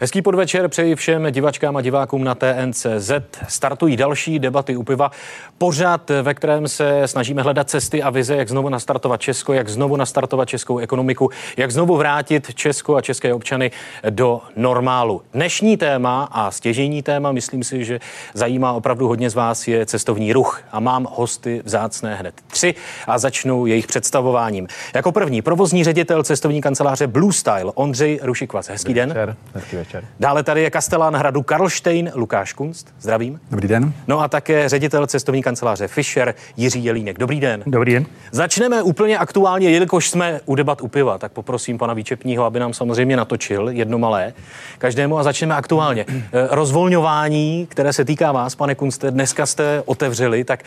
Hezký podvečer přeji všem divačkám a divákům na TNCZ. Startují další debaty u piva. Pořád, ve kterém se snažíme hledat cesty a vize, jak znovu nastartovat Česko, jak znovu nastartovat českou ekonomiku, jak znovu vrátit Česko a české občany do normálu. Dnešní téma a stěžení téma, myslím si, že zajímá opravdu hodně z vás, je cestovní ruch. A mám hosty vzácné hned tři a začnu jejich představováním. Jako první provozní ředitel cestovní kanceláře Blue Style, Ondřej Rušikvac. Hezký den. Večer. Večer. Dále tady je kastelán hradu Karlštejn Lukáš Kunst. Zdravím. Dobrý den. No a také ředitel cestovní kanceláře Fischer Jiří Jelínek. Dobrý den. Dobrý den. Začneme úplně aktuálně, jelikož jsme u debat u piva, tak poprosím pana Výčepního, aby nám samozřejmě natočil jedno malé každému a začneme aktuálně. Eh, rozvolňování, které se týká vás, pane Kunste, dneska jste otevřeli, tak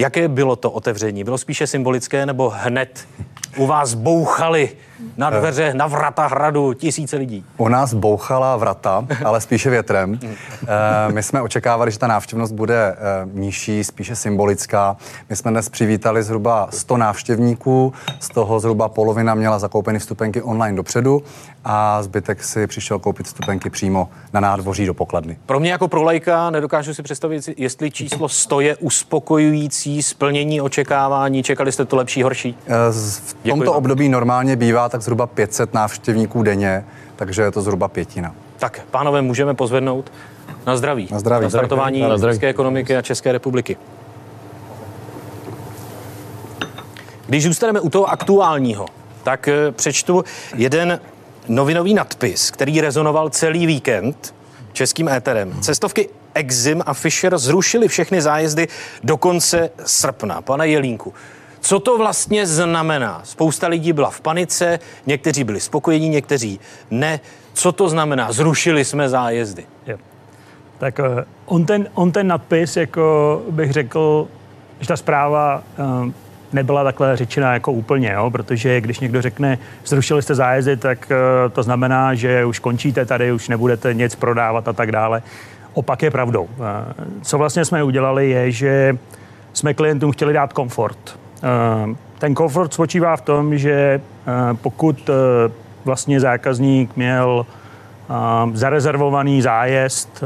jaké bylo to otevření? Bylo spíše symbolické nebo hned u vás bouchali na dveře, na vrata hradu tisíce lidí. U nás bouchala vrata, ale spíše větrem. Eh, my jsme očekávali, že ta návštěvnost bude eh, nižší, spíše symbolická. My jsme dnes přivítali zhruba 100 návštěvníků, z toho zhruba polovina měla zakoupeny vstupenky online dopředu a zbytek si přišel koupit vstupenky přímo na nádvoří do pokladny. Pro mě jako pro lajka nedokážu si představit, jestli číslo 100 je uspokojující splnění očekávání. Čekali jste to lepší, horší? Eh, v tomto období normálně bývá tak zhruba 500 návštěvníků denně, takže je to zhruba pětina. Tak, pánové, můžeme pozvednout na zdraví. Na zdraví. Na startování na zdraví. České ekonomiky a České republiky. Když zůstaneme u toho aktuálního, tak eh, přečtu jeden novinový nadpis, který rezonoval celý víkend českým éterem. Cestovky Exim a Fisher zrušili všechny zájezdy do konce srpna. Pane Jelínku, co to vlastně znamená? Spousta lidí byla v panice, někteří byli spokojení, někteří ne. Co to znamená? Zrušili jsme zájezdy. Jo. Tak eh, on ten, on ten nadpis, jako bych řekl, že ta zpráva eh, nebyla takhle řečena jako úplně, jo? protože když někdo řekne, zrušili jste zájezdy, tak eh, to znamená, že už končíte tady, už nebudete nic prodávat a tak dále. Opak je pravdou. Co vlastně jsme udělali, je, že jsme klientům chtěli dát komfort. Ten komfort spočívá v tom, že pokud vlastně zákazník měl zarezervovaný zájezd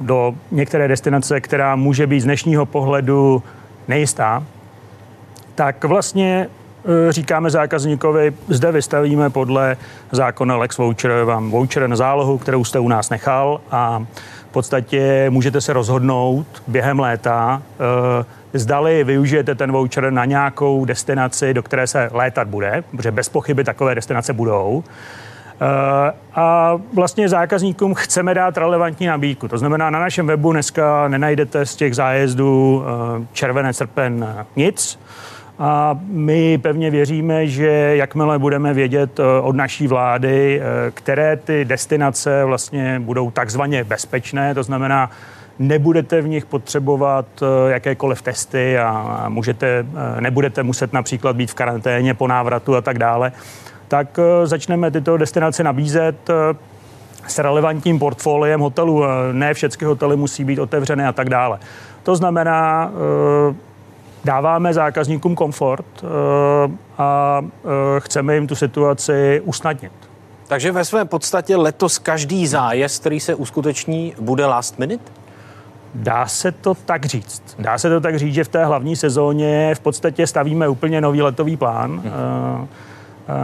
do některé destinace, která může být z dnešního pohledu nejistá, tak vlastně e, říkáme zákazníkovi, zde vystavíme podle zákona Lex Voucher vám voucher na zálohu, kterou jste u nás nechal a v podstatě můžete se rozhodnout během léta, e, zdali využijete ten voucher na nějakou destinaci, do které se létat bude, protože bez pochyby takové destinace budou. E, a vlastně zákazníkům chceme dát relevantní nabídku. To znamená, na našem webu dneska nenajdete z těch zájezdů červené srpen nic, a my pevně věříme, že jakmile budeme vědět eh, od naší vlády, eh, které ty destinace vlastně budou takzvaně bezpečné, to znamená, nebudete v nich potřebovat eh, jakékoliv testy a můžete, nebudete muset například být v karanténě po návratu a tak dále, tak začneme tyto destinace nabízet s relevantním portfoliem hotelů. Ne všechny hotely musí být otevřené a tak dále. To znamená, dáváme zákazníkům komfort eh, a eh, chceme jim tu situaci usnadnit. Takže ve své podstatě letos každý zájezd, který se uskuteční, bude last minute? Dá se to tak říct. Dá se to tak říct, že v té hlavní sezóně v podstatě stavíme úplně nový letový plán hmm.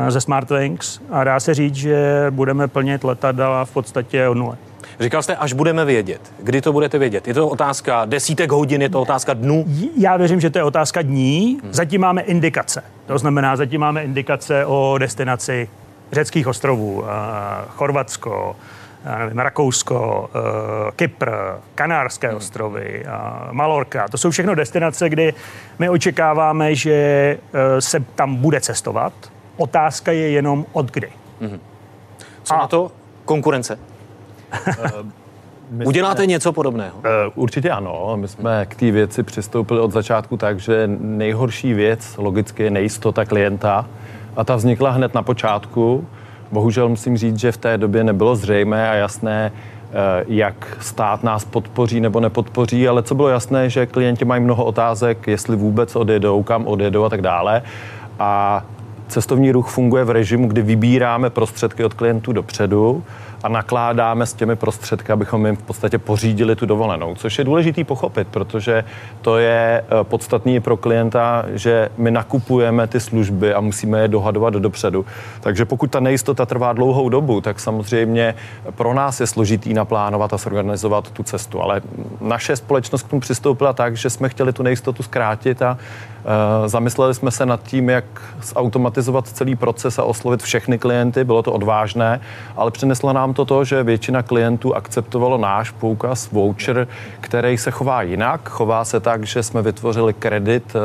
ze Smartwings a dá se říct, že budeme plnit letadla v podstatě od nule. Říkal jste, až budeme vědět. Kdy to budete vědět? Je to otázka desítek hodin, je to otázka dnů? Já věřím, že to je otázka dní. Zatím máme indikace. To znamená, zatím máme indikace o destinaci řeckých ostrovů, uh, Chorvatsko, nevím, Rakousko, uh, Kypr, Kanárské hmm. ostrovy, Malorka. To jsou všechno destinace, kdy my očekáváme, že se tam bude cestovat. Otázka je jenom od kdy. Hmm. Co A na to konkurence? My Uděláte jsme, něco podobného? Eh, určitě ano. My jsme k té věci přistoupili od začátku tak, že nejhorší věc logicky je nejistota klienta a ta vznikla hned na počátku. Bohužel musím říct, že v té době nebylo zřejmé a jasné, eh, jak stát nás podpoří nebo nepodpoří, ale co bylo jasné, že klienti mají mnoho otázek, jestli vůbec odjedou, kam odjedou a tak dále. A cestovní ruch funguje v režimu, kdy vybíráme prostředky od klientů dopředu a nakládáme s těmi prostředky, abychom jim v podstatě pořídili tu dovolenou, což je důležitý pochopit, protože to je eh, podstatný pro klienta, že my nakupujeme ty služby a musíme je dohadovat dopředu. Takže pokud ta nejistota trvá dlouhou dobu, tak samozřejmě pro nás je složitý naplánovat a zorganizovat tu cestu. Ale naše společnost k tomu přistoupila tak, že jsme chtěli tu nejistotu zkrátit a uh, zamysleli jsme se nad tím, jak zautomatizovat celý proces a oslovit všechny klienty. Bylo to odvážné, ale přineslo nám to to, že většina klientů akceptovalo náš poukaz, voucher, který se chová jinak. Chová se tak, že jsme vytvořili kredit uh,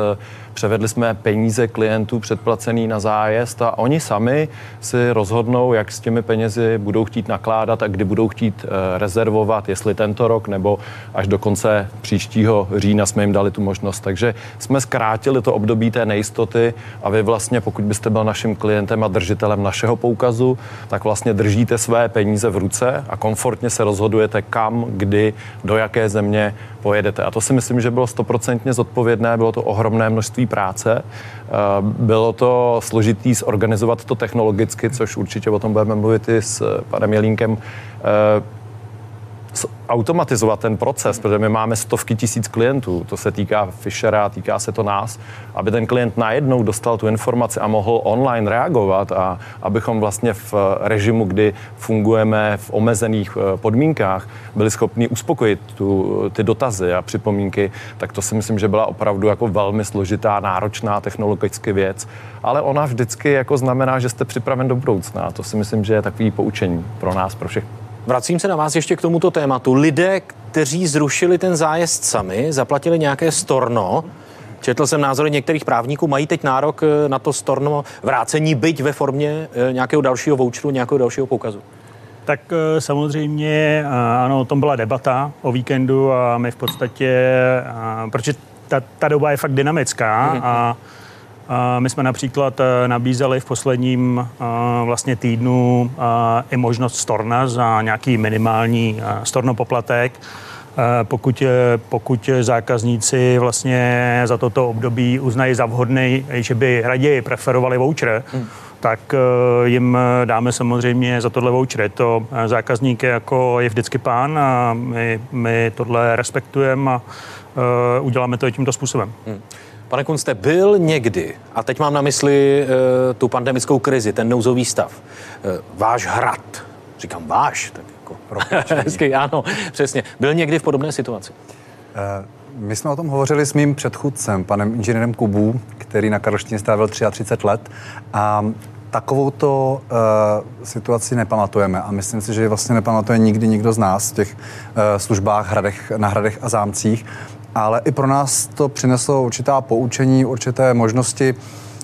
Převedli jsme peníze klientů předplacený na zájezd a oni sami si rozhodnou, jak s těmi penězi budou chtít nakládat a kdy budou chtít eh, rezervovat, jestli tento rok nebo až do konce příštího října jsme jim dali tu možnost. Takže jsme zkrátili to období té nejistoty a vy vlastně, pokud byste byl naším klientem a držitelem našeho poukazu, tak vlastně držíte své peníze v ruce a komfortně se rozhodujete kam, kdy, do jaké země pojedete. A to si myslím, že bylo stoprocentně zodpovědné, bylo to ohromné množství práce. Eh, bylo to složitý zorganizovat to technologicky, což určitě o tom budeme mluvit i s panem Jelínkem eh, automatizovat ten proces, protože my máme stovky tisíc klientů, to se týká Fishera, týká se to nás, aby ten klient najednou dostal tu informaci a mohl online reagovat a abychom vlastně v režimu, kdy fungujeme v omezených eh, podmínkách, byli schopni uspokojit tu, ty dotazy a připomínky, tak to si myslím, že byla opravdu jako velmi složitá, náročná technologicky věc, ale ona vždycky jako znamená, že jste připraven do budoucna. To si myslím, že je takový poučení pro nás, pro všechny. Vracím se na vás ještě k tomuto tématu. Lidé, kteří zrušili ten zájezd sami, zaplatili nějaké storno, Četl jsem názory některých právníků, mají teď nárok eh, na to storno vrácení, byť ve formě eh, nějakého dalšího voucheru, nějakého dalšího poukazu. Tak eh, samozřejmě, ano, o tom byla debata o víkendu a my v podstatě, protože ta, ta doba je fakt dynamická mm-hmm. My jsme například eh, nabízeli v posledním eh, vlastně týdnu eh, i možnost storna za nějaký minimální stornopoplatek. Pokud, pokud zákazníci vlastně za toto období uznají za vhodný, že by raději preferovali voucher, hmm. tak jim dáme samozřejmě za tohle voucher. To zákazník je, jako je vždycky pán a my, my tohle respektujeme a uděláme to i tímto způsobem. Hmm. Pane Kunste, byl někdy, a teď mám na mysli e, tu pandemickou krizi, ten nouzový stav, e, váš hrad, říkám váš, tak jako hezky, ano, přesně, byl někdy v podobné situaci? E, my jsme o tom hovořili s mým předchůdcem, panem inženýrem Kubů, který na Karlštině strávil 33 let. A takovou to uh, situaci nepamatujeme. A myslím si, že ji vlastně nepamatuje nikdy nikdo z nás v těch uh, službách, hradech, na hradech a zámcích ale i pro nás to přineslo určitá poučení, určité možnosti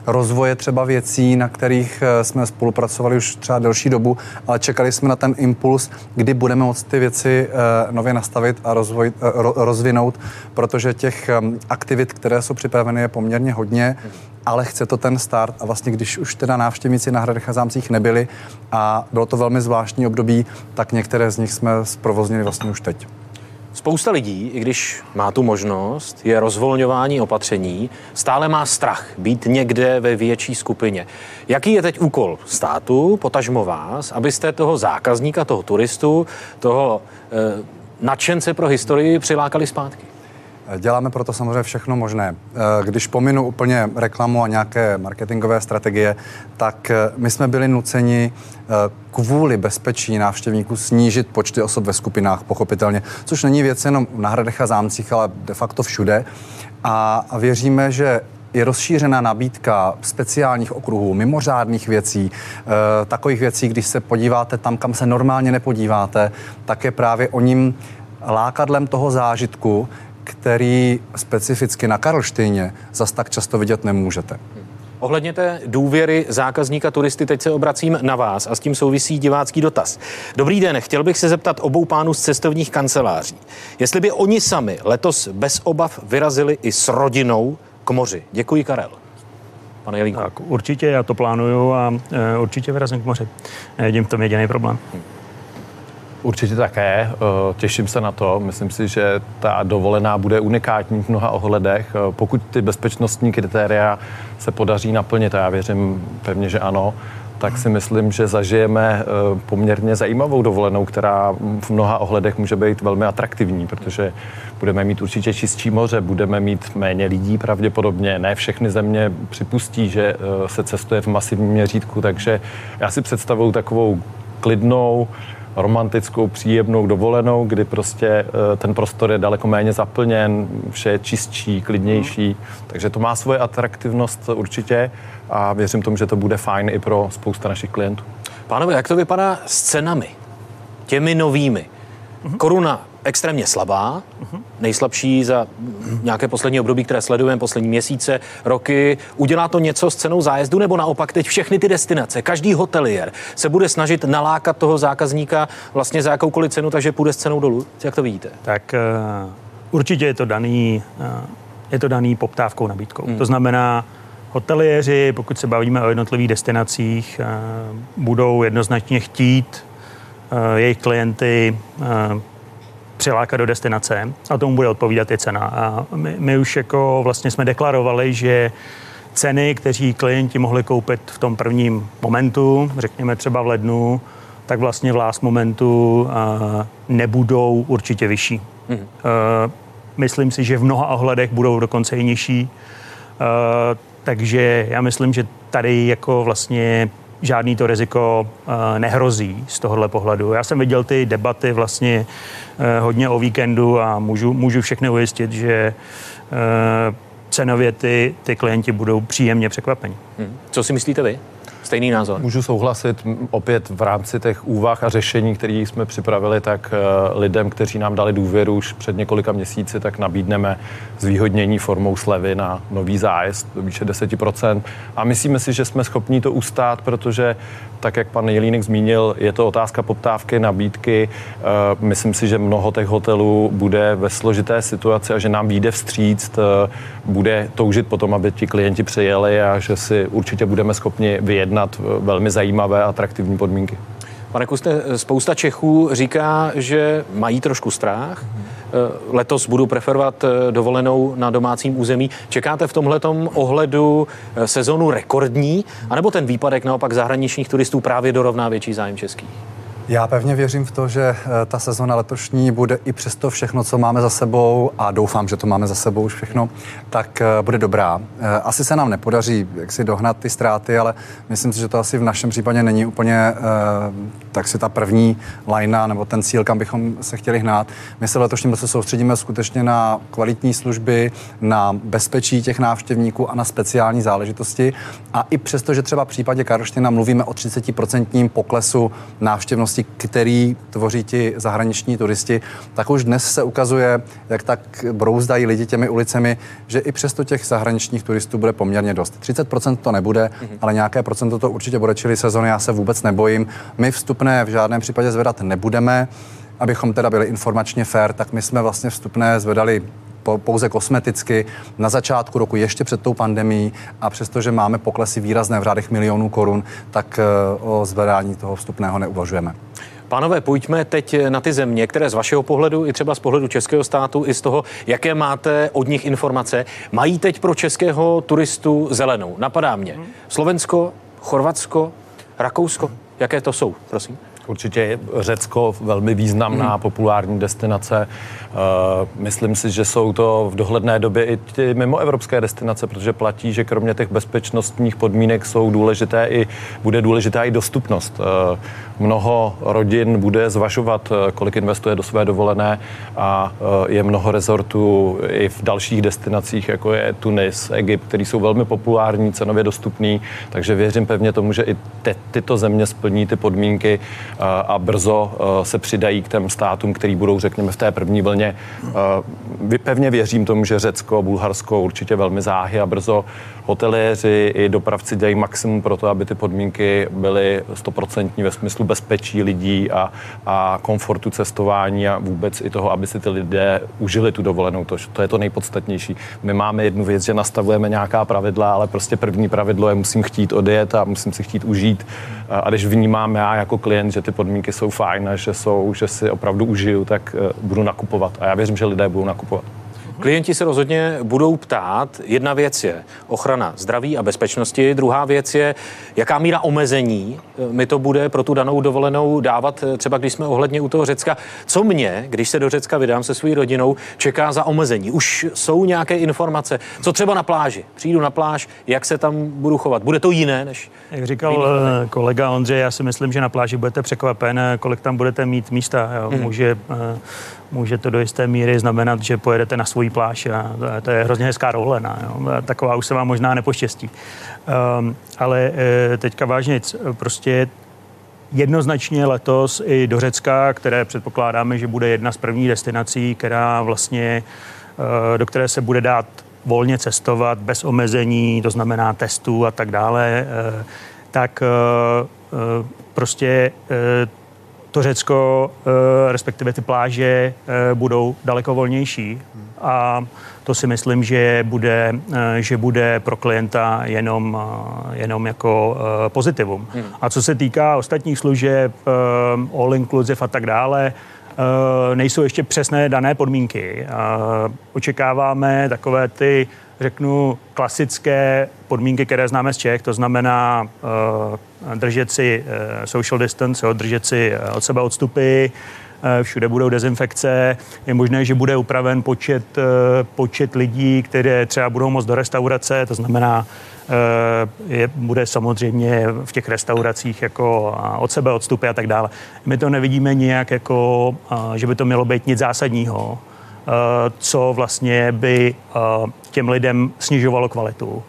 rozvoje třeba věcí, na kterých eh, jsme spolupracovali už třeba delší dobu, ale čekali jsme na ten impuls, kdy budeme moct ty věci eh, nově nastavit a rozvoj, eh, rozvinout, protože těch aktivit, které jsou připraveny, je poměrně hodně, ale chce to ten start a vlastně když už teda návštěvníci na hradech a zámcích nebyli a bylo to velmi zvláštní období, tak některé z nich jsme zprovoznili vlastně už teď. Spousta lidí, i když má tu možnost, je rozvolňování opatření, stále má strach být někde ve větší skupině. Jaký je teď úkol státu, potažmo vás, abyste toho zákazníka, toho turistu, toho eh, nadšence pro historii přilákali zpátky? Děláme proto samozřejmě všechno možné. Eh, když pominu úplně reklamu a nějaké marketingové strategie, tak eh, my jsme byli nuceni eh, kvůli bezpečí návštěvníků snížit počty osob ve skupinách, pochopitelně, což není věc jenom na hradech a zámcích, ale de facto všude. A, věříme, že je rozšířená nabídka speciálních okruhů, mimořádných věcí, takových věcí, když se podíváte tam, kam se normálně nepodíváte, tak je právě o ním lákadlem toho zážitku, který specificky na Karlštejně zas tak často vidět nemůžete. Ohledně té důvěry zákazníka turisty, teď se obracím na vás a s tím souvisí divácký dotaz. Dobrý den, chtěl bych se zeptat obou pánů z cestovních kanceláří. Jestli by oni sami letos bez obav vyrazili i s rodinou k moři. Děkuji, Karel. Pane Jelínku. Tak, určitě, já to plánuju a e, určitě vyrazím k moři. Nevidím v tom jediný problém. Hmm. Určitě také, eh, těším se na to. Myslím si, že ta dovolená bude unikátní v mnoha ohledech. Eh, pokud ty bezpečnostní kritéria se podaří naplnit, a já věřím pevně, že ano, tak si myslím, že zažijeme eh, poměrně zajímavou dovolenou, která v mnoha ohledech může být velmi atraktivní, protože budeme mít určitě čistší moře, budeme mít méně lidí pravděpodobně. Ne všechny země připustí, že se cestuje v masivním měřítku, takže já si představuju takovou klidnou, romantickou, příjemnou dovolenou, kdy prostě eh, ten prostor je daleko méně zaplněn, vše je čistší, klidnější. Takže to má svoje atraktivnost určitě a věřím tomu, že to bude fajn i pro spousta našich klientů. Pánové, jak to vypadá s cenami? Těmi novými. Koruna extrémně slabá, nejslabší za nějaké poslední období, které sledujeme, poslední měsíce, roky. Udělá to něco s cenou zájezdu, nebo naopak teď všechny ty destinace, každý hotelier se bude snažit nalákat toho zákazníka vlastně za jakoukoliv cenu, takže půjde s cenou dolů? Jak to vidíte? Tak uh, určitě je to daný, uh, je to daný poptávkou, nabídkou. Hmm. To znamená, hoteliéři, pokud se bavíme o jednotlivých destinacích, uh, budou jednoznačně chtít jejich klienty přilákat do destinace a tomu bude odpovídat i cena. A my, my už jako vlastně jsme deklarovali, že ceny, kteří klienti mohli koupit v tom prvním momentu, řekněme třeba v lednu, tak vlastně v last momentu uh, nebudou určitě vyšší. Mm. Myslím si, že v mnoha ohledech budou dokonce i nižší. Uh, takže já myslím, že tady jako vlastně žádný to riziko uh, nehrozí z tohohle pohledu. Já jsem viděl ty debaty vlastně uh, hodně o víkendu a můžu, můžu všechny ujistit, že uh, cenově ty, ty klienti budou příjemně překvapeni. Hmm. Co si myslíte vy? Stejný názor. Můžu souhlasit opět v rámci těch úvah a řešení, které jsme připravili, tak eh, lidem, kteří nám dali důvěru už před několika měsíci, tak nabídneme zvýhodnění formou slevy na nový zájezd do výše 10%. A myslíme si, že jsme schopni to ustát, protože tak, jak pan Jelínek zmínil, je to otázka poptávky, nabídky. Eh, myslím si, že mnoho těch hotelů bude ve složité situaci a že nám vyjde vstříct, eh, bude toužit potom, aby ti klienti přijeli a že si určitě budeme schopni vyjednat eh, velmi zajímavé a atraktivní podmínky. Pane Kuste, spousta Čechů říká, že mají trošku strach. Letos budu preferovat dovolenou na domácím území. Čekáte v tomhle ohledu sezonu rekordní, anebo ten výpadek naopak zahraničních turistů právě dorovná větší zájem českých? Já pevně věřím v to, že eh, ta sezona letošní bude i přesto všechno, co máme za sebou, a doufám, že to máme za sebou už všechno, tak eh, bude dobrá. Eh, asi se nám nepodaří jak si dohnat ty ztráty, ale myslím si, že to asi v našem případě není úplně tak si ta první lajna nebo ten cíl, kam bychom se chtěli hnát. My se v letošním roce soustředíme skutečně na kvalitní služby, na bezpečí těch návštěvníků a na speciální záležitosti. A i přesto, že třeba v případě Karlština mluvíme o 30% poklesu návštěvnosti společnosti, který tvoří ti zahraniční turisti, tak už dnes se ukazuje, jak tak brouzdají lidi těmi ulicemi, že i přesto těch zahraničních turistů bude poměrně dost. 30% to nebude, mm-hmm. ale nějaké procento to určitě bude, čili sezony já se vůbec nebojím. My vstupné v žádném případě zvedat nebudeme, abychom teda byli informačně fair, tak my jsme vlastně vstupné zvedali pouze kosmeticky na začátku roku, ještě před tou pandemí a přestože máme poklesy výrazné v řádech milionů korun, tak eh, o zvedání toho vstupného neuvažujeme. Pánové, pojďme teď na ty země, které z vašeho pohledu, i třeba z pohledu českého státu, i z toho, jaké máte od nich informace, mají teď pro českého turistu zelenou. Napadá mě Slovensko, Chorvatsko, Rakousko. Jaké to jsou, prosím? Určitě je Řecko velmi významná, hmm. populární destinace. Uh, myslím si, že jsou to v dohledné době i ty mimoevropské destinace, protože platí, že kromě těch bezpečnostních podmínek jsou důležité i, bude důležitá i dostupnost. Mnoho rodin bude zvažovat, uh, kolik investuje do své dovolené a je mnoho rezortů i v dalších destinacích, jako je Tunis, Egypt, který jsou velmi populární, cenově dostupný, takže věřím pevně tomu, že i te, tyto země splní ty podmínky a brzo se přidají k těm státům, který budou, řekněme, v té první vlně. Pevně věřím tomu, že Řecko, Bulharsko určitě velmi záhy a brzo hoteliéři i dopravci dělají maximum pro to, aby ty podmínky byly stoprocentní ve smyslu bezpečí lidí a, a komfortu cestování a vůbec i toho, aby si ty lidé užili tu dovolenou. To, to je to nejpodstatnější. My máme jednu věc, že nastavujeme nějaká pravidla, ale prostě první pravidlo je musím chtít odjet a musím si chtít užít. A když vnímám já jako klient, že ty podmínky jsou fajn a že, jsou, že si opravdu užiju, tak uh, budu nakupovat. A já věřím, že lidé budou nakupovat. Klienti se rozhodně budou ptát. Jedna věc je ochrana zdraví a bezpečnosti, druhá věc je, jaká míra omezení eh, mi to bude pro tu danou dovolenou dávat, eh, třeba když jsme ohledně u toho Řecka. Co mě, když se do Řecka vydám se svou rodinou, čeká za omezení? Už jsou nějaké informace, co třeba na pláži. Přijdu na pláž, jak se tam budu chovat. Bude to jiné než... Jak říkal eh, kolega Ondřej, já si myslím, že na pláži budete překvapen, kolik tam budete mít místa. Jo. Hmm. Může, může to do jisté míry znamenat, že pojedete na svůj pláž a to je hrozně hezká rohlena. Jo. Taková už se vám možná nepoštěstí. Um, ale e, teďka vážně, prostě jednoznačně letos i do Řecka, které předpokládáme, že bude jedna z prvních destinací, která vlastně, e, do které se bude dát volně cestovat bez omezení, to znamená testů a tak dále, e, tak prostě to Řecko, respektive ty pláže, budou daleko volnější. A to si myslím, že bude, eh, že bude pro klienta jenom, eh, jenom jako eh, pozitivum. Hmm. A co se týká ostatních služeb, all inclusive a tak dále, nejsou ještě přesné dané podmínky. Očekáváme takové ty, řeknu, klasické podmínky, které známe z Čech, to znamená držet si social distance, držet si od sebe odstupy, všude budou dezinfekce, je možné, že bude upraven počet, počet lidí, které třeba budou moct do restaurace, to znamená, je, bude samozřejmě v těch restauracích jako od sebe odstupy a tak dále. My to nevidíme nijak jako, že by to mělo být nic zásadního, co vlastně by těm lidem snižovalo kvalitu.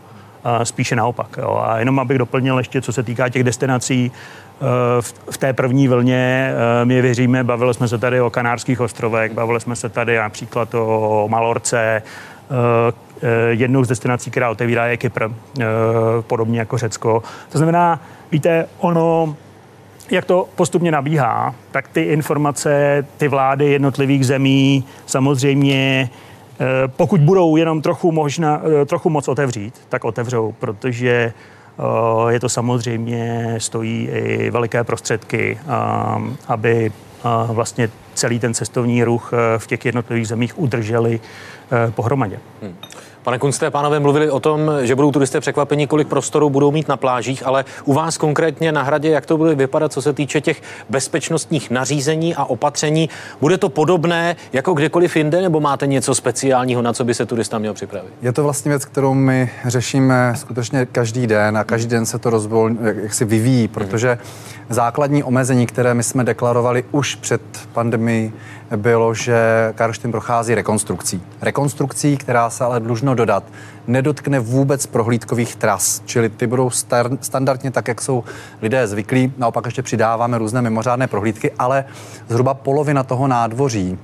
Spíše naopak. Jo. A jenom abych doplnil ještě, co se týká těch destinací, v té první vlně eh, my věříme, bavili jsme se tady o Kanárských ostrovech, bavili jsme se tady například o Malorce, eh, jednou z destinací, která otevírá je Kypr, podobně jako Řecko. To znamená, víte, ono, jak to postupně nabíhá, tak ty informace, ty vlády jednotlivých zemí samozřejmě pokud budou jenom trochu, možná, trochu moc otevřít, tak otevřou, protože je to samozřejmě stojí i veliké prostředky, aby vlastně celý ten cestovní ruch v těch jednotlivých zemích udrželi pohromadě. Hmm. Pane Kunste, pánové mluvili o tom, že budou turisté překvapení, kolik prostoru budou mít na plážích, ale u vás konkrétně na hradě, jak to bude vypadat, co se týče těch bezpečnostních nařízení a opatření? Bude to podobné jako kdekoliv jinde, nebo máte něco speciálního, na co by se turista měl připravit? Je to vlastně věc, kterou my řešíme skutečně každý den a každý den se to rozvol, jak si vyvíjí, protože základní omezení, které my jsme deklarovali už před pandemií, bylo, že Karlštejn prochází rekonstrukcí. Rekonstrukcí, která se ale dlužno dodat, nedotkne vůbec prohlídkových tras, čili ty budou star- standardně tak, jak jsou lidé zvyklí. Naopak ještě přidáváme různé mimořádné prohlídky, ale zhruba polovina toho nádvoří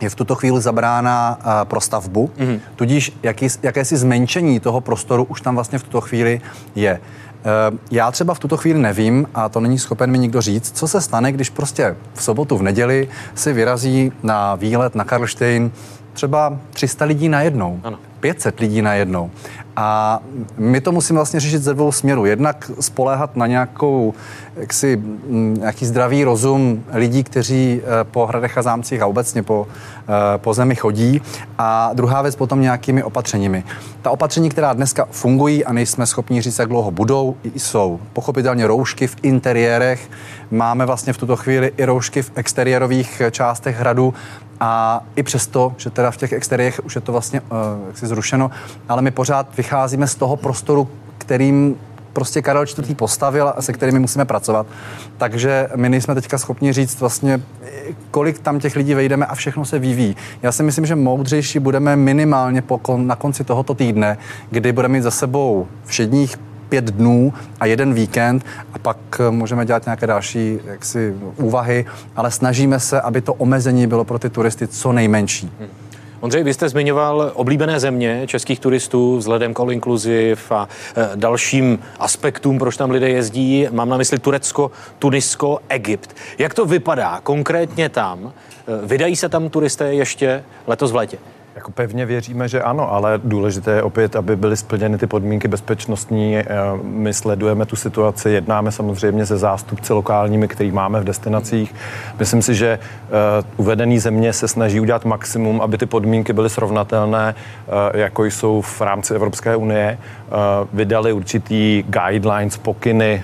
je v tuto chvíli zabrána uh, pro stavbu, mm-hmm. tudíž jaký, jakési zmenšení toho prostoru už tam vlastně v tuto chvíli je. Eh, já třeba v tuto chvíli nevím, a to není schopen mi nikdo říct, co se stane, když prostě v sobotu, v neděli si vyrazí na výlet na Karlštejn třeba 300 lidí najednou, ano. 500 lidí najednou. A my to musíme vlastně řešit ze dvou směrů. Jednak spoléhat na nějakou, jaksi, nějaký zdravý rozum lidí, kteří eh, po hradech a zámcích a obecně po, eh, po zemi chodí. A druhá věc potom nějakými opatřeními. Ta opatření, která dneska fungují a nejsme schopni říct, jak dlouho budou, jsou pochopitelně roušky v interiérech. Máme vlastně v tuto chvíli i roušky v exteriérových částech hradu a i přesto, že teda v těch exteriérech už je to vlastně uh, jaksi zrušeno, ale my pořád vycházíme z toho prostoru, kterým prostě Karel IV. postavil a se kterými musíme pracovat. Takže my nejsme teďka schopni říct vlastně, kolik tam těch lidí vejdeme a všechno se vyvíjí. Já si myslím, že moudřejší budeme minimálně po kon, na konci tohoto týdne, kdy budeme mít za sebou všedních pět dnů a jeden víkend a pak eh, můžeme dělat nějaké další jaksi, úvahy, ale snažíme se, aby to omezení bylo pro ty turisty co nejmenší. Hmm. Ondřej, vy jste zmiňoval oblíbené země českých turistů vzhledem k all inclusive a e, dalším aspektům, proč tam lidé jezdí. Mám na mysli Turecko, Tunisko, Egypt. Jak to vypadá konkrétně tam? E, vydají se tam turisté ještě letos v létě? Jako pevně věříme, že ano, ale důležité je opět, aby byly splněny ty podmínky bezpečnostní. My sledujeme tu situaci, jednáme samozřejmě se zástupci lokálními, který máme v destinacích. Myslím si, že uvedený země se snaží udělat maximum, aby ty podmínky byly srovnatelné, jako jsou v rámci Evropské unie. Vydali určitý guidelines, pokyny,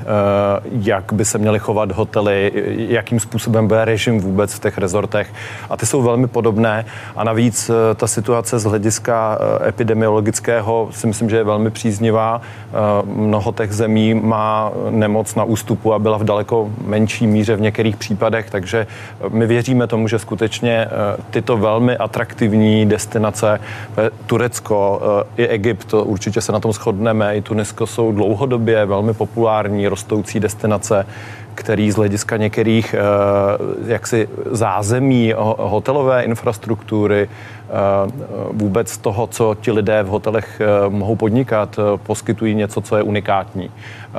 jak by se měly chovat hotely, jakým způsobem bude režim vůbec v těch rezortech. A ty jsou velmi podobné. A navíc ta situace z hlediska eh, epidemiologického si myslím, že je velmi příznivá. Eh, mnoho těch zemí má nemoc na ústupu a byla v daleko menší míře v některých případech, takže eh, my věříme tomu, že skutečně tyto velmi atraktivní destinace, Turecko i Egypt, určitě se na tom shodneme, i Tunisko jsou dlouhodobě velmi populární, rostoucí destinace který z hlediska některých jaksi zázemí hotelové infrastruktury, Eh, vůbec toho, co ti lidé v hotelech eh, mohou podnikat, eh, poskytují něco, co je unikátní.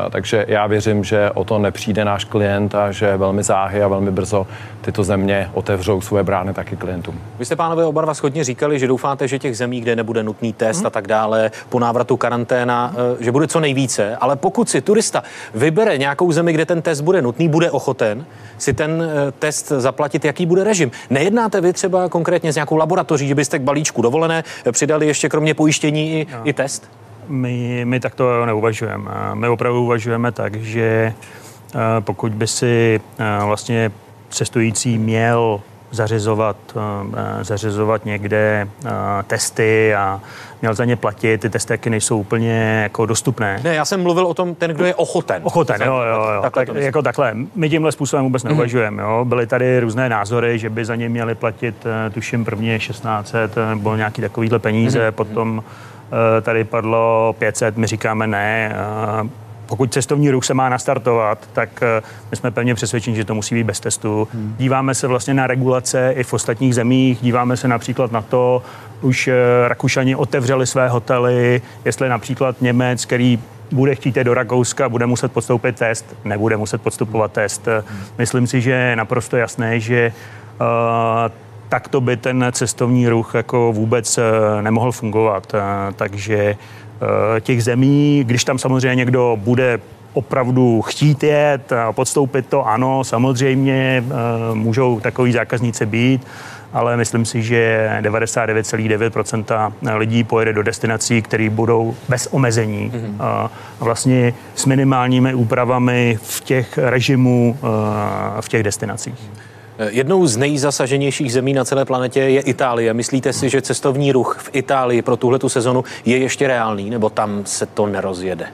Takže já věřím, že o to nepřijde náš klient a že velmi záhy a velmi brzo tyto země otevřou svoje brány taky klientům. Vy jste, pánové, oba dva schodně říkali, že doufáte, že těch zemí, kde nebude nutný test hmm. a tak dále, po návratu karanténa, že bude co nejvíce. Ale pokud si turista vybere nějakou zemi, kde ten test bude nutný, bude ochoten si ten test zaplatit, jaký bude režim. Nejednáte vy třeba konkrétně s nějakou laboratoří, že by byste k balíčku dovolené přidali ještě kromě pojištění i, no. i test? My, my takto neuvažujeme. My opravdu uvažujeme tak, že eh, pokud by si eh, vlastně cestující měl zařizovat, eh, zařizovat někde testy a měl za ně platit, ty testy taky nejsou úplně jako dostupné. Ne, já jsem mluvil o tom, ten, kdo je ochoten. Ochoten, jo, jo, jo. Takhle tak, jako takhle. My tímhle způsobem vůbec mhm. neuvažujeme. Jo. Byly tady různé názory, že by za ně měli platit, eh, tuším, prvně 1600 eh, nebo nějaký takovýhle peníze, mm-hmm. potom eh, tady padlo 500, my říkáme ne, pokud cestovní ruch se má nastartovat, tak my jsme pevně přesvědčeni, že to musí být bez testu. Hmm. Díváme se vlastně na regulace i v ostatních zemích, díváme se například na to, už eh, Rakušani otevřeli své hotely, jestli například Němec, který bude chtít do Rakouska, bude muset podstoupit test, nebude muset podstupovat test. Myslím si, že je naprosto jasné, že uh, takto by ten cestovní ruch jako vůbec nemohl fungovat. Uh, takže uh, těch zemí, když tam samozřejmě někdo bude opravdu chtít jet a podstoupit to, ano, samozřejmě můžou takový zákazníci být, ale myslím si, že 99,9% lidí pojede do destinací, které budou bez omezení mm-hmm. a vlastně s minimálními úpravami v těch režimů v těch destinacích. Jednou z nejzasaženějších zemí na celé planetě je Itálie. Myslíte si, že cestovní ruch v Itálii pro tuhletu sezonu je ještě reálný, nebo tam se to nerozjede?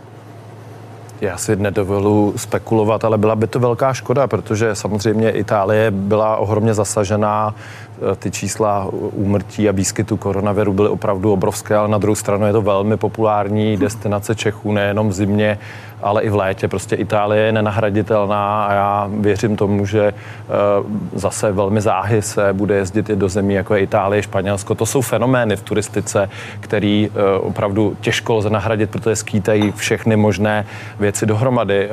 Já si nedovolu spekulovat, ale byla by to velká škoda, protože samozřejmě Itálie byla ohromně zasažená Eh, ty čísla úmrtí a výskytu koronaviru byly opravdu obrovské, ale na druhou stranu je to velmi populární destinace Čechů, nejenom v zimě, ale i v létě. Prostě Itálie je nenahraditelná a já věřím tomu, že eh, zase velmi záhy se bude jezdit i do zemí, jako je Itálie, Španělsko. To jsou fenomény v turistice, který eh, opravdu těžko lze nahradit, protože skýtají všechny možné věci dohromady,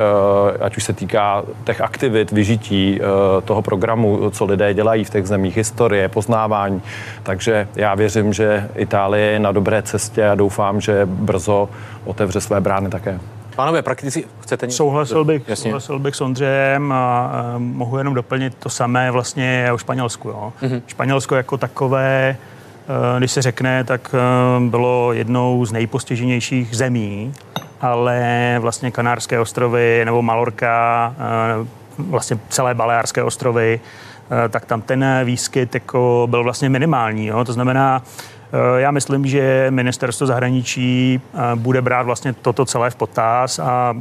ať už se týká těch aktivit, vyžití toho programu, co lidé dělají v těch zemích, historie, historie, poznávání. Takže já věřím, že Itálie je na dobré cestě a doufám, že brzo otevře své brány také. Pánové, praktici, chcete něco? Souhlasil bych, Jasně. souhlasil bych s Ondřejem a, a mohu jenom doplnit to samé vlastně o Španělsku. Jo. Mm-hmm. Španělsko jako takové, e, když se řekne, tak e, bylo jednou z nejpostiženějších zemí, ale vlastně Kanárské ostrovy nebo Malorka, vlastně celé Baleárské ostrovy, Eh, tak tam ten výskyt jako byl vlastně minimální. Jo? To znamená, eh, já myslím, že ministerstvo zahraničí eh, bude brát vlastně toto celé v potaz a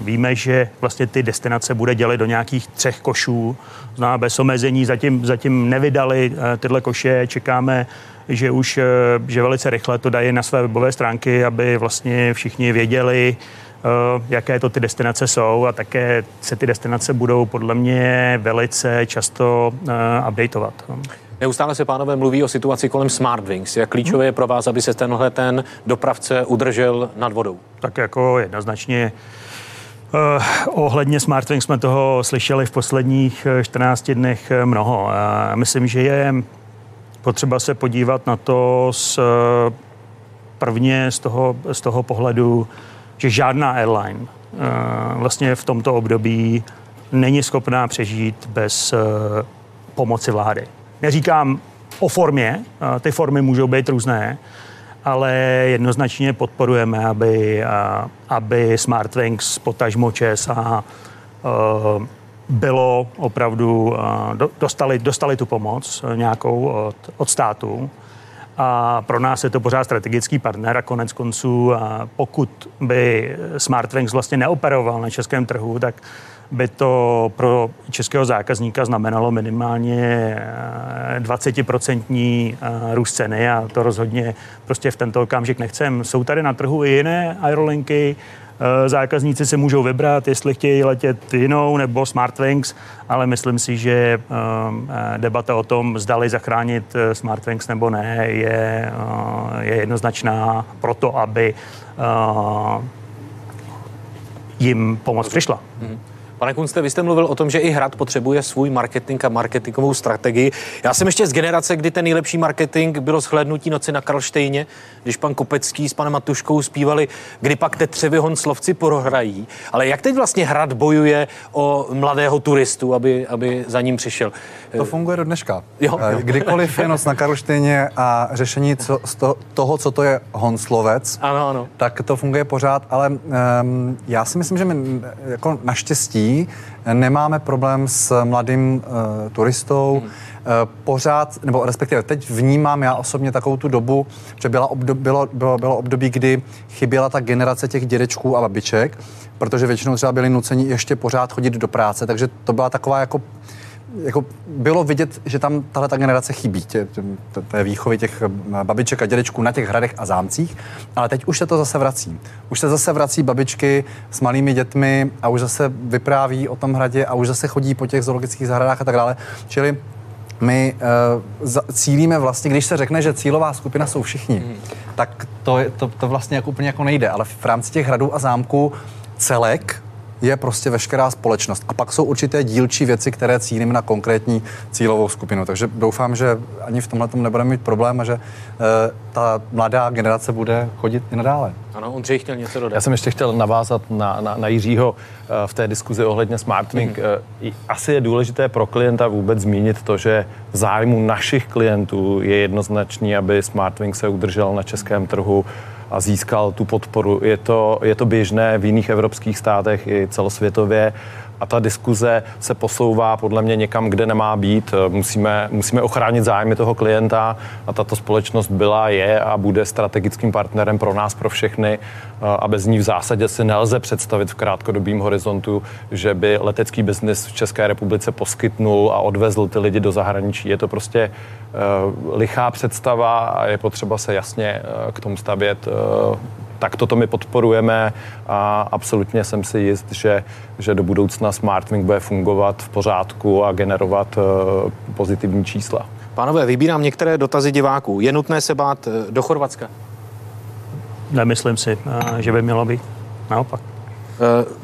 víme, že vlastně ty destinace bude dělit do nějakých třech košů, zná bez omezení, zatím, zatím nevydali tyhle koše, čekáme že už že velice rychle to dají na své webové stránky, aby vlastně všichni věděli, Eh, jaké to ty destinace jsou a také se ty destinace budou podle mě velice často uh, updateovat. Neustále se, pánové, mluví o situaci kolem Smartwings. Jak klíčové je pro vás, aby se tenhle ten dopravce udržel nad vodou? Tak jako jednoznačně Uh, ohledně Smartwings jsme toho slyšeli v posledních 14 dnech mnoho. Uh, myslím, že je potřeba se podívat na to z, prvně z toho, z toho pohledu, že žádná airline vlastně v tomto období není schopná přežít bez pomoci vlády. Neříkám o formě, ty formy můžou být různé, ale jednoznačně podporujeme, aby, aby Smartwings, potažmo ČSA, bylo opravdu, dostali, dostali tu pomoc nějakou od, od státu. A pro nás je to pořád strategický partner a konec konců, pokud by Smartwings vlastně neoperoval na českém trhu, tak by to pro českého zákazníka znamenalo minimálně 20% eh, eh, růst ceny a to rozhodně prostě v tento okamžik nechcem. Jsou tady na trhu i jiné aerolinky, zákazníci si můžou vybrat, jestli chtějí letět jinou nebo Smartwings, ale myslím si, že debata o tom, zdali zachránit Smartwings nebo ne, je, je jednoznačná proto, aby jim pomoc přišla. Mm-hmm. Pane Kunste, vy jste mluvil o tom, že i Hrad potřebuje svůj marketing a marketingovou strategii. Já jsem ještě z generace, kdy ten nejlepší marketing bylo shlednutí noci na Karlštejně, když pan Kopecký s panem Matuškou zpívali, kdy pak Tetřevi Honslovci prohrají. Ale jak teď vlastně Hrad bojuje o mladého turistu, aby, aby za ním přišel? To funguje do dneška. Jo, jo. Kdykoliv je noc na Karlštejně a řešení co, z to, toho, co to je Honslovec, ano, ano. tak to funguje pořád, ale um, já si myslím, že my jako naštěstí nemáme problém s mladým uh, turistou. Hmm. Uh, pořád, nebo respektive teď vnímám já osobně takovou tu dobu, že byla obdob, bylo, bylo, bylo období, kdy chyběla ta generace těch dědečků a babiček, protože většinou třeba byli nuceni ještě pořád chodit do práce, takže to byla taková jako jako bylo vidět, že tam tahle ta generace chybí, tě, tě, té výchovy těch eh, babiček a dědečků na těch hradech a zámcích, ale teď už se to zase vrací. Už se zase vrací babičky s malými dětmi a už zase vypráví o tom hradě a už zase chodí po těch zoologických zahradách a tak dále. Čili my uh, cílíme vlastně, když se řekne, že cílová skupina jsou všichni, hmm. tak to, to, to vlastně jako úplně jako nejde, ale v rámci těch hradů a zámků celek je prostě veškerá společnost. A pak jsou určité dílčí věci, které cílíme na konkrétní cílovou skupinu. Takže doufám, že ani v tomhle tomu nebudeme mít problém a že e, ta mladá generace bude chodit i nadále. Ano, Ondřej chtěl něco dodat. Já jsem ještě chtěl navázat na, na, na Jiřího eh, v té diskuzi ohledně SmartWing. Mm-hmm. Asi je důležité pro klienta vůbec zmínit to, že v zájmu našich klientů je jednoznačný, aby SmartWing se udržel na českém trhu a získal tu podporu. Je to, je to běžné v jiných evropských státech i celosvětově a ta diskuze se posouvá podle mě někam, kde nemá být. Musíme, musíme ochránit zájmy toho klienta a tato společnost byla, je a bude strategickým partnerem pro nás, pro všechny a bez ní v zásadě si nelze představit v krátkodobém horizontu, že by letecký biznis v České republice poskytnul a odvezl ty lidi do zahraničí. Je to prostě uh, lichá představa a je potřeba se jasně k tomu stavět tak toto my podporujeme a absolutně jsem si jist, že, že do budoucna SmartWing bude fungovat v pořádku a generovat uh, pozitivní čísla. Pánové, vybírám některé dotazy diváků. Je nutné se bát eh, do Chorvatska? Nemyslím si, eh, že by mělo být. Naopak.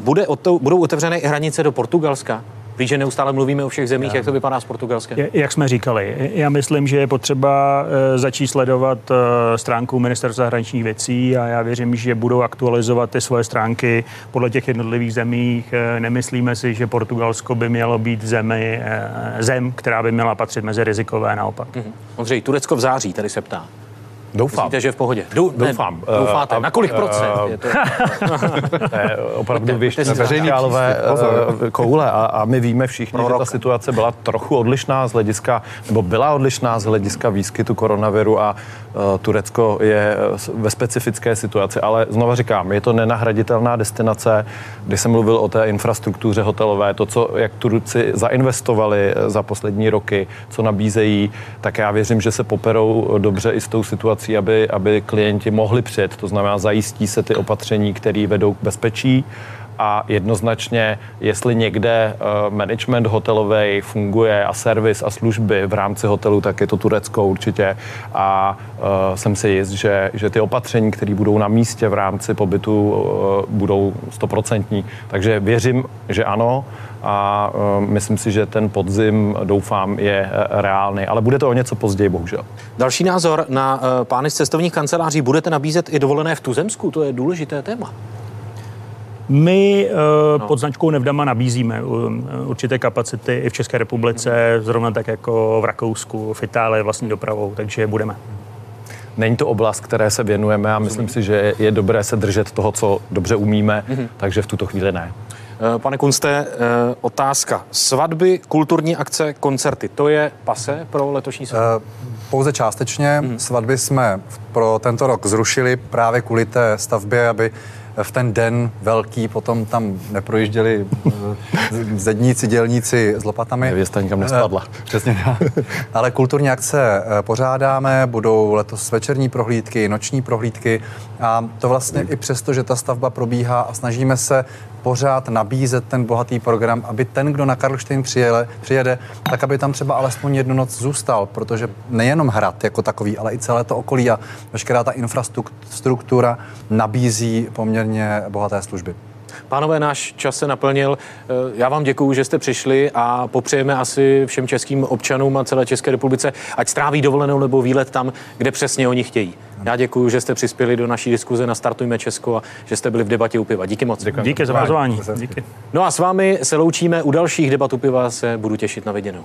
Bude, budou otevřené hranice do Portugalska? Víš, že neustále mluvíme o všech zemích, jak to vypadá s Portugalskem? Jak jsme říkali, já myslím, že je potřeba eh, začít sledovat eh, stránku Ministerstva zahraničních věcí a já věřím, že budou aktualizovat ty svoje stránky podle těch jednotlivých zemích. Eh, nemyslíme si, že Portugalsko by mělo být zemi, zem, která by měla patřit mezi rizikové naopak. Mm-hmm. Ondřej, Turecko v září, tady se ptá. Doufám. Myslíte, že v pohodě? Dou, Doufám. Ne, doufáte. Uh, Na kolik procent? Uh, je to... je opravdu věž veřejnálové uh, koule a, a my víme všichni, Pro že ta situace byla trochu odlišná z hlediska, nebo byla odlišná z hlediska výskytu koronaviru a Turecko je ve specifické situaci, ale znova říkám, je to nenahraditelná destinace, kdy jsem mluvil o té infrastruktuře hotelové, to, co, jak Turci zainvestovali za poslední roky, co nabízejí, tak já věřím, že se poperou dobře i s tou situací situací, aby, aby klienti mohli přijet. To znamená, zajistí se ty opatření, které vedou k bezpečí a jednoznačně, jestli někde uh, management hotelový funguje a servis a služby v rámci hotelu, tak je to Turecko určitě a uh, jsem si jist, že, že ty opatření, které budou na místě v rámci pobytu, uh, budou stoprocentní. Takže věřím, že ano a myslím si, že ten podzim, doufám, je reálný, ale bude to o něco později, bohužel. Další názor na pány z cestovních kanceláří. Budete nabízet i dovolené v tuzemsku? To je důležité téma. My uh, no. pod značkou Nevdama nabízíme uh, určité kapacity i v České republice, zrovna tak jako v Rakousku, v Itálii vlastní dopravou, takže budeme. Není to oblast, které se věnujeme a myslím si, že je dobré se držet toho, co dobře umíme, mm-hmm. takže v tuto chvíli ne. Pane Kunste, otázka. Svatby, kulturní akce, koncerty, to je pase pro letošní svatby? Pouze částečně. Mm. Svatby jsme pro tento rok zrušili právě kvůli té stavbě, aby v ten den velký potom tam neprojížděli eh, zedníci, dělníci s lopatami. Nevěsta nikam nespadla. Eh, přesně Ale kulturní akce eh, pořádáme, budou letos večerní prohlídky, noční prohlídky a to vlastně i přesto, že ta stavba probíhá a snažíme se pořád nabízet ten bohatý program, aby ten, kdo na Karlštejn přijele, přijede, tak aby tam třeba alespoň jednu noc zůstal, protože nejenom hrad jako takový, ale i celé to okolí a veškerá ta infrastruktura nabízí poměrně bohaté služby. Pánové, náš čas se naplnil. Eh, já vám děkuji, že jste přišli a popřejeme asi všem českým občanům a celé České republice, ať stráví dovolenou nebo výlet tam, kde přesně oni chtějí. Já děkuji, že jste přispěli do naší diskuze na Startujme Česko a že jste byli v debatě u piva. Díky moc. Děkuji. Díky za pozvání. Díky. No a s vámi se loučíme. U dalších debat u piva se budu těšit na viděnou.